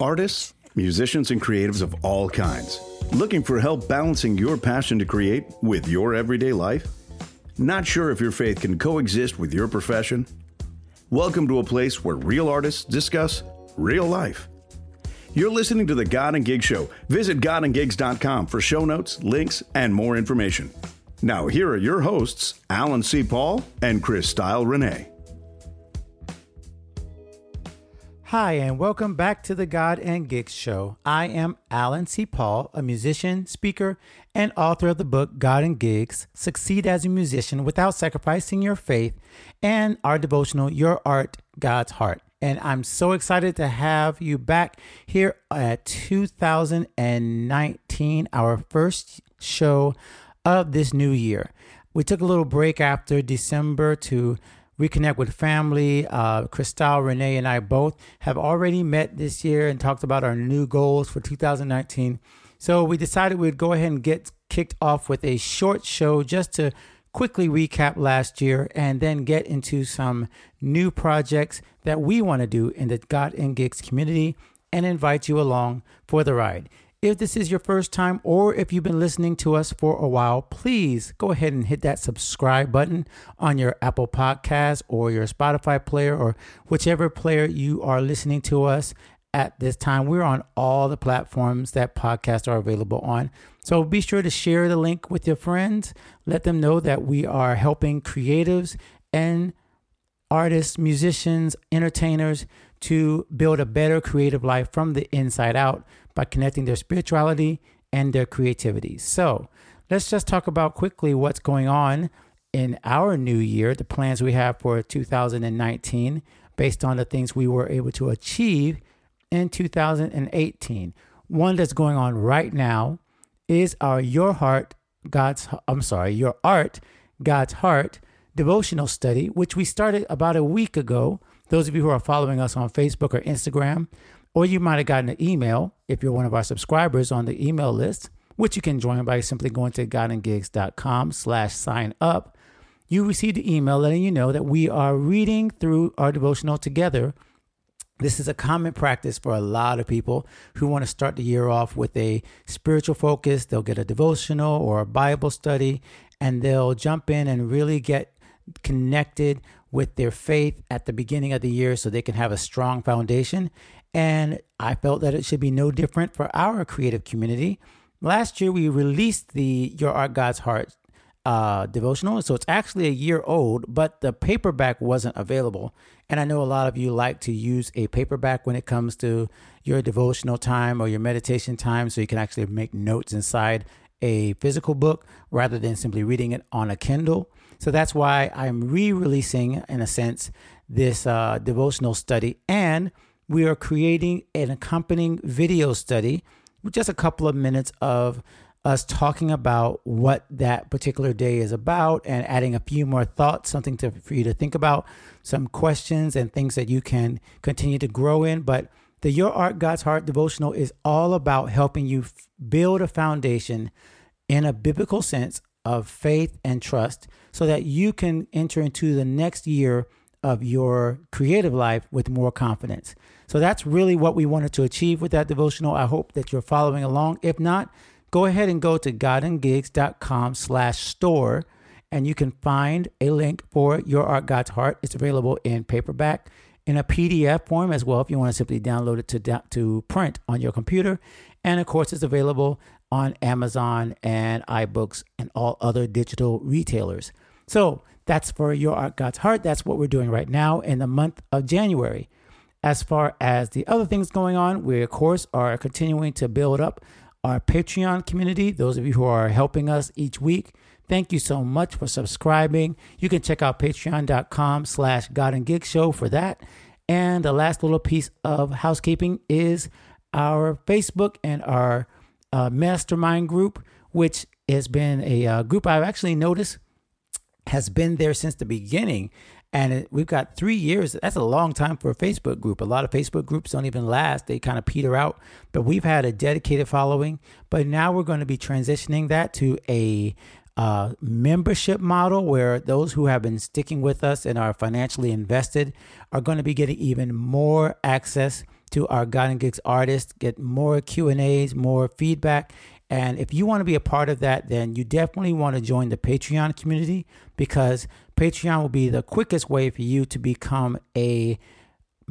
Artists, musicians, and creatives of all kinds. Looking for help balancing your passion to create with your everyday life? Not sure if your faith can coexist with your profession? Welcome to a place where real artists discuss real life. You're listening to the God and Gig Show. Visit godandgigs.com for show notes, links, and more information. Now, here are your hosts, Alan C. Paul and Cristal Renee. Hi, and welcome back to the God and Gigs Show. I am Alan C. Paul, a musician, speaker, and author of the book God and Gigs Succeed as a Musician Without Sacrificing Your Faith, and our devotional Your Art, God's Heart. And I'm so excited to have you back here at 2019, our first show of this new year. We took a little break after December to reconnect with family. Uh, Cristal, Renee, and I both have already met this year and talked about our new goals for 2019. So we decided we'd go ahead and get kicked off with a short show just to quickly recap last year and then get into some new projects that we want to do in the God and Gigs community and invite you along for the ride. If this is your first time or if you've been listening to us for a while, please go ahead and hit that subscribe button on your Apple Podcast or your Spotify player or whichever player you are listening to us at this time. We're on all the platforms that podcasts are available on. So be sure to share the link with your friends. Let them know that we are helping creatives and artists, musicians, entertainers to build a better creative life from the inside out by connecting their spirituality and their creativity. So let's just talk about quickly what's going on in our new year, the plans we have for 2019 based on the things we were able to achieve in 2018. One that's going on right now is our Your Heart, God's, I'm sorry, Your Art, God's Heart devotional study, which we started about a week ago. Those of you who are following us on Facebook or Instagram, or you might have gotten an email if you're one of our subscribers on the email list, which you can join by simply going to godandgigs.com slash sign up. You received an email letting you know that we are reading through our devotional together. This is a common practice for a lot of people who want to start the year off with a spiritual focus. They'll get a devotional or a Bible study and they'll jump in and really get connected with their faith at the beginning of the year so they can have a strong foundation. And I felt that it should be no different for our creative community. Last year, we released the Your Art God's Heart uh, devotional. So it's actually a year old, but the paperback wasn't available. And I know a lot of you like to use a paperback when it comes to your devotional time or your meditation time, so you can actually make notes inside a physical book rather than simply reading it on a Kindle. So that's why I'm re releasing, in a sense, this uh, devotional study. And we are creating an accompanying video study with just a couple of minutes of us talking about what that particular day is about and adding a few more thoughts, something to, for you to think about, some questions and things that you can continue to grow in. But the Your Art God's Heart devotional is all about helping you f- build a foundation in a biblical sense of faith and trust so that you can enter into the next year of your creative life with more confidence. So that's really what we wanted to achieve with that devotional. I hope that you're following along. If not, go ahead and go to godandgigs.com slash store and you can find a link for Your Art God's Heart. It's available in paperback, in a PDF form as well if you want to simply download it to, to print on your computer. And of course, it's available on Amazon and iBooks and all other digital retailers. So that's for Your Art God's Heart. That's what we're doing right now in the month of January. As far as the other things going on, we of course are continuing to build up our Patreon community. Those of you who are helping us each week, thank you so much for subscribing. You can check out patreon.com slash God and Gig Show for that. And the last little piece of housekeeping is our Facebook and our uh, mastermind group, which has been a uh, group I've actually noticed has been there since the beginning and it, we've got three years. That's a long time for a Facebook group. A lot of Facebook groups don't even last, they kind of peter out. But we've had a dedicated following. But now we're going to be transitioning that to a uh, membership model where those who have been sticking with us and are financially invested are going to be getting even more access to our and Gigs artists, get more Q&As, more feedback. And if you want to be a part of that, then you definitely want to join the Patreon community because Patreon will be the quickest way for you to become a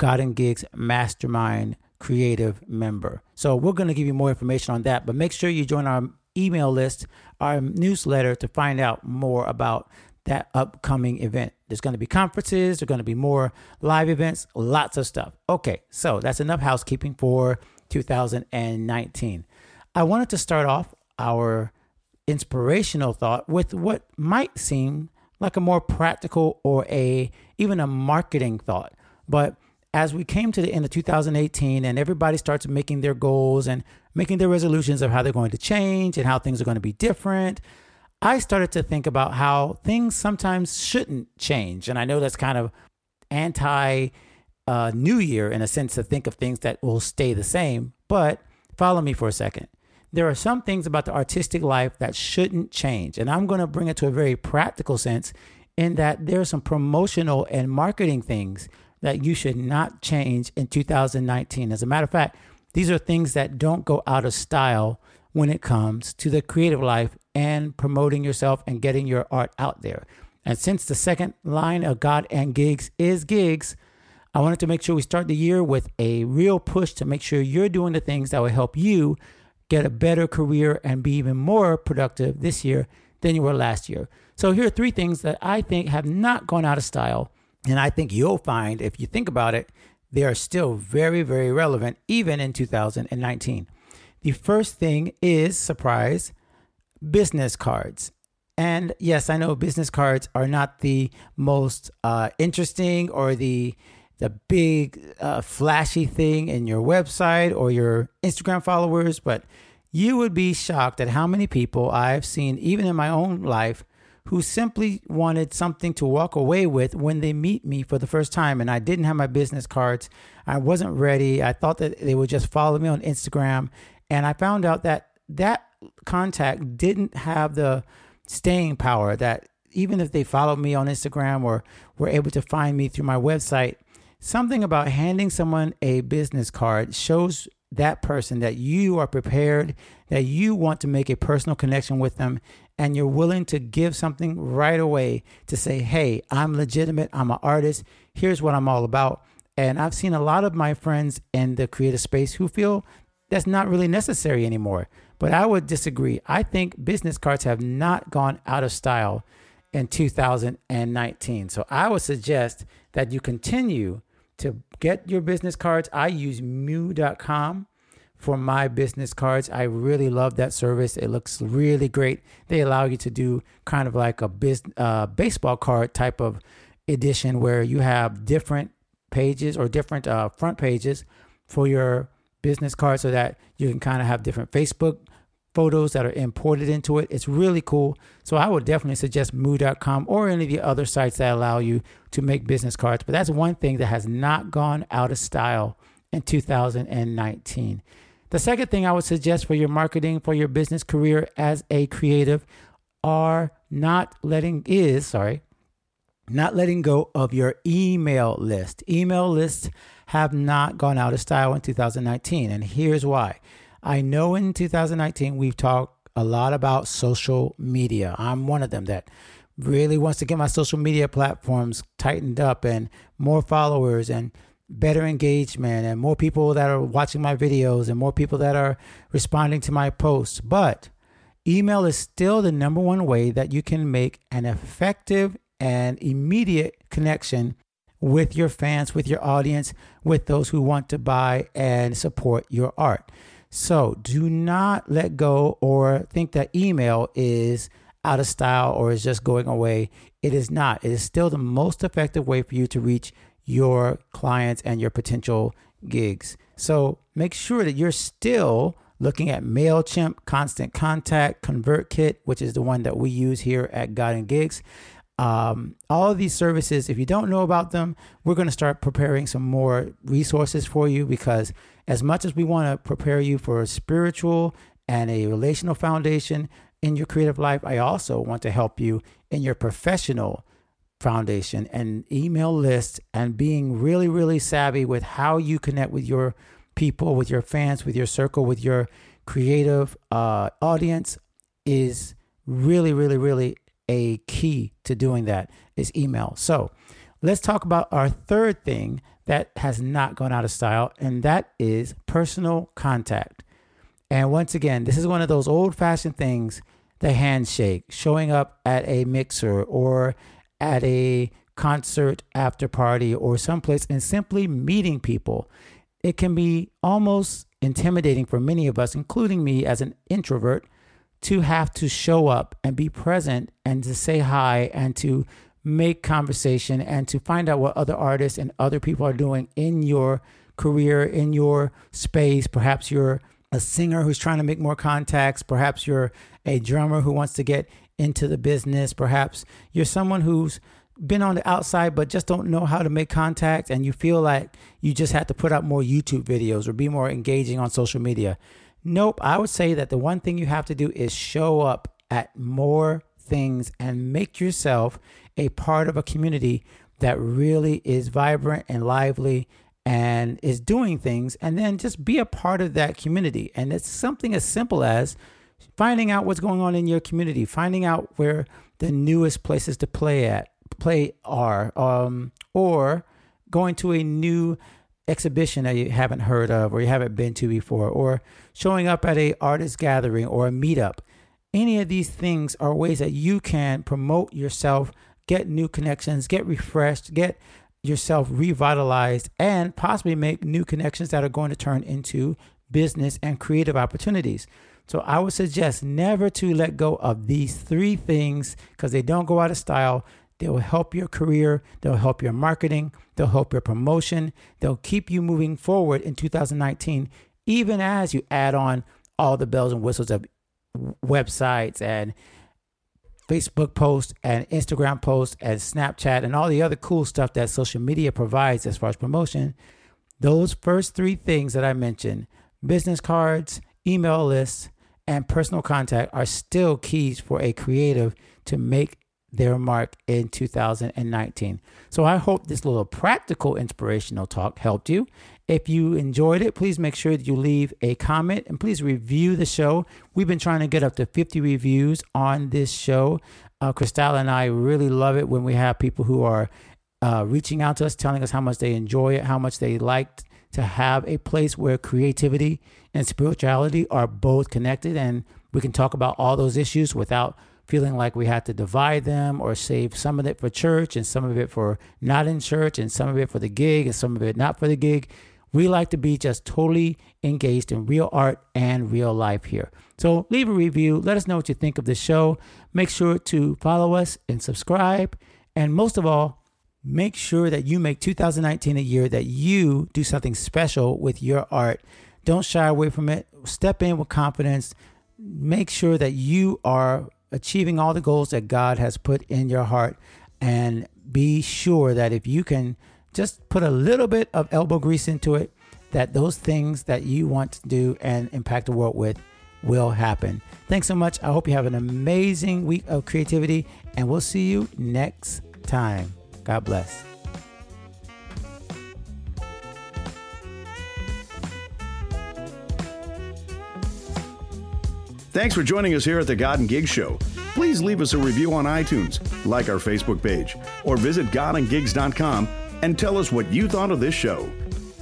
and Gigs Mastermind creative member. So we're going to give you more information on that, but make sure you join our email list, our newsletter to find out more about that upcoming event. There's going to be conferences, there's going to be more live events, lots of stuff. Okay, so that's enough housekeeping for 2019. I wanted to start off our inspirational thought with what might seem like a more practical or a even a marketing thought. But as we came to the end of 2018 and everybody starts making their goals and making their resolutions of how they're going to change and how things are going to be different, I started to think about how things sometimes shouldn't change. And I know that's kind of anti uh, New Year in a sense to think of things that will stay the same. But follow me for a second. There are some things about the artistic life that shouldn't change. And I'm going to bring it to a very practical sense in that there are some promotional and marketing things that you should not change in 2019. As a matter of fact, these are things that don't go out of style when it comes to the creative life and promoting yourself and getting your art out there. And since the second line of God and Gigs is gigs, I wanted to make sure we start the year with a real push to make sure you're doing the things that will help you get a better career and be even more productive this year than you were last year. So here are three things that I think have not gone out of style. And I think you'll find, if you think about it, they are still very, very relevant even in 2019. The first thing is surprise business cards. And yes, I know business cards are not the most uh, interesting or the the big uh, flashy thing in your website or your Instagram followers, but you would be shocked at how many people I've seen, even in my own life, who simply wanted something to walk away with when they meet me for the first time. And I didn't have my business cards. I wasn't ready. I thought that they would just follow me on Instagram. And I found out that that contact didn't have the staying power that even if they followed me on Instagram or were able to find me through my website, something about handing someone a business card shows that person that you are prepared, that you want to make a personal connection with them, and you're willing to give something right away to say, hey, I'm legitimate, I'm an artist, here's what I'm all about. And I've seen a lot of my friends in the creative space who feel that's not really necessary anymore. But I would disagree. I think business cards have not gone out of style in 2019. So I would suggest that you continue to get your business cards. I use Moo.com for my business cards. I really love that service. It looks really great. They allow you to do kind of like a biz, uh, baseball card type of edition where you have different pages or different uh, front pages for your business card so that you can kind of have different Facebook photos that are imported into it. It's really cool. So I would definitely suggest moo.com or any of the other sites that allow you to make business cards. But that's one thing that has not gone out of style in 2019. The second thing I would suggest for your marketing, for your business career as a creative, are not letting is, sorry, not letting go of your email list. Email lists have not gone out of style in 2019. And here's why. I know in 2019 we've talked a lot about social media. I'm one of them that really wants to get my social media platforms tightened up and more followers and better engagement and more people that are watching my videos and more people that are responding to my posts. But email is still the number one way that you can make an effective and immediate connection with your fans, with your audience, with those who want to buy and support your art. So do not let go or think that email is out of style or is just going away. It is not. It is still the most effective way for you to reach your clients and your potential gigs. So make sure that you're still looking at MailChimp, Constant Contact, ConvertKit, which is the one that we use here at God and Gigs. Um, all of these services, if you don't know about them, we're going to start preparing some more resources for you because, as much as we want to prepare you for a spiritual and a relational foundation in your creative life, I also want to help you in your professional foundation and email list and being really, really savvy with how you connect with your people, with your fans, with your circle, with your creative uh, audience is really, really, really a key to doing that is email. So let's talk about our third thing that has not gone out of style, and that is personal contact. And once again, this is one of those old fashioned things the handshake, showing up at a mixer or at a concert after party or someplace and simply meeting people. It can be almost intimidating for many of us, including me as an introvert, to have to show up and be present and to say hi and to make conversation and to find out what other artists and other people are doing in your career, in your space. Perhaps you're a singer who's trying to make more contacts. Perhaps you're a drummer who wants to get into the business. Perhaps you're someone who's been on the outside but just don't know how to make contact and you feel like you just have to put out more YouTube videos or be more engaging on social media. Nope, I would say that the one thing you have to do is show up at more things and make yourself a part of a community that really is vibrant and lively and is doing things and then just be a part of that community. And it's something as simple as finding out what's going on in your community, finding out where the newest places to play at play are, um, or going to a new exhibition that you haven't heard of or you haven't been to before, or showing up at a artist gathering or a meetup. Any of these things are ways that you can promote yourself, get new connections, get refreshed, get yourself revitalized, and possibly make new connections that are going to turn into business and creative opportunities. So I would suggest never to let go of these three things because they don't go out of style. They'll help your career, they'll help your marketing, they'll help your promotion, they'll keep you moving forward in 2019, even as you add on all the bells and whistles of websites and Facebook posts and Instagram posts and Snapchat and all the other cool stuff that social media provides as far as promotion. Those first three things that I mentioned business cards, email lists, and personal contact are still keys for a creative to make their mark in 2019. So I hope this little practical inspirational talk helped you. If you enjoyed it, please make sure that you leave a comment and please review the show. We've been trying to get up to 50 reviews on this show. Uh, Cristal and I really love it when we have people who are uh, reaching out to us, telling us how much they enjoy it, how much they liked to have a place where creativity and spirituality are both connected and we can talk about all those issues without feeling like we had to divide them or save some of it for church and some of it for not in church and some of it for the gig and some of it not for the gig. We like to be just totally engaged in real art and real life here. So leave a review. Let us know what you think of the show. Make sure to follow us and subscribe. And most of all, make sure that you make 2019 a year that you do something special with your art. Don't shy away from it. Step in with confidence. Make sure that you are achieving all the goals that God has put in your heart. And be sure that if you can just put a little bit of elbow grease into it, that those things that you want to do and impact the world with will happen. Thanks so much. I hope you have an amazing week of creativity, and we'll see you next time. God bless. Thanks for joining us here at the God and Gig Show. Please leave us a review on iTunes, like our Facebook page, or visit godandgigs.com and tell us what you thought of this show.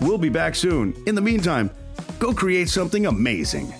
We'll be back soon. In the meantime, go create something amazing.